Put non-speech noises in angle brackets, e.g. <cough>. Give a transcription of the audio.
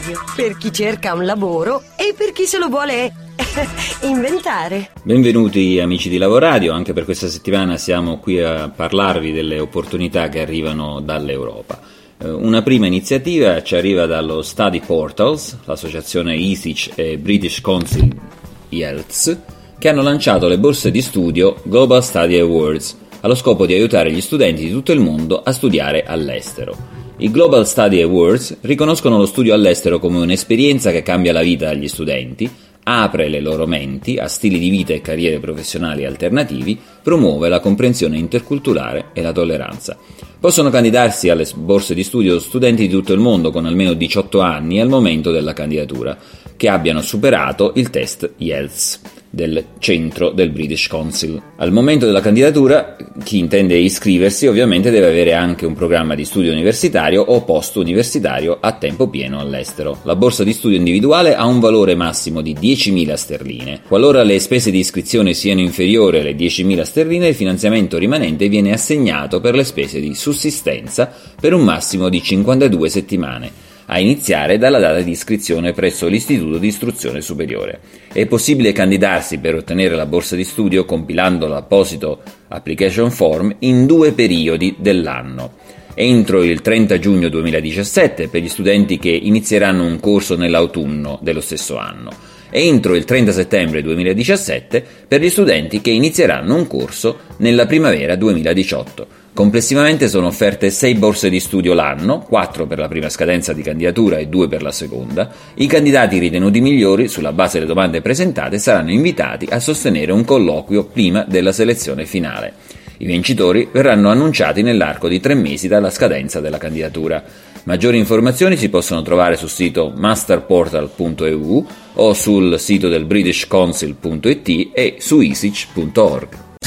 Radio, per chi cerca un lavoro e per chi se lo vuole <laughs> inventare. Benvenuti amici di Lavoradio, anche per questa settimana siamo qui a parlarvi delle opportunità che arrivano dall'Europa. Eh, una prima iniziativa ci arriva dallo Study Portals, l'associazione ESIC e British Council IELTS, che hanno lanciato le borse di studio Global Study Awards, allo scopo di aiutare gli studenti di tutto il mondo a studiare all'estero. I Global Study Awards riconoscono lo studio all'estero come un'esperienza che cambia la vita agli studenti, apre le loro menti a stili di vita e carriere professionali alternativi, promuove la comprensione interculturale e la tolleranza. Possono candidarsi alle borse di studio studenti di tutto il mondo con almeno 18 anni al momento della candidatura, che abbiano superato il test IELTS del centro del British Council. Al momento della candidatura, chi intende iscriversi ovviamente deve avere anche un programma di studio universitario o post universitario a tempo pieno all'estero. La borsa di studio individuale ha un valore massimo di 10.000 sterline. Qualora le spese di iscrizione siano inferiori alle 10.000 sterline, il finanziamento rimanente viene assegnato per le spese di sussistenza per un massimo di 52 settimane a iniziare dalla data di iscrizione presso l'Istituto di Istruzione Superiore. È possibile candidarsi per ottenere la borsa di studio compilando l'apposito application form in due periodi dell'anno. Entro il 30 giugno 2017 per gli studenti che inizieranno un corso nell'autunno dello stesso anno e entro il 30 settembre 2017 per gli studenti che inizieranno un corso nella primavera 2018 Complessivamente sono offerte 6 borse di studio l'anno, 4 per la prima scadenza di candidatura e 2 per la seconda. I candidati ritenuti migliori, sulla base delle domande presentate, saranno invitati a sostenere un colloquio prima della selezione finale. I vincitori verranno annunciati nell'arco di tre mesi dalla scadenza della candidatura. Maggiori informazioni si possono trovare sul sito masterportal.eu o sul sito del britishcouncil.it e su isic.org.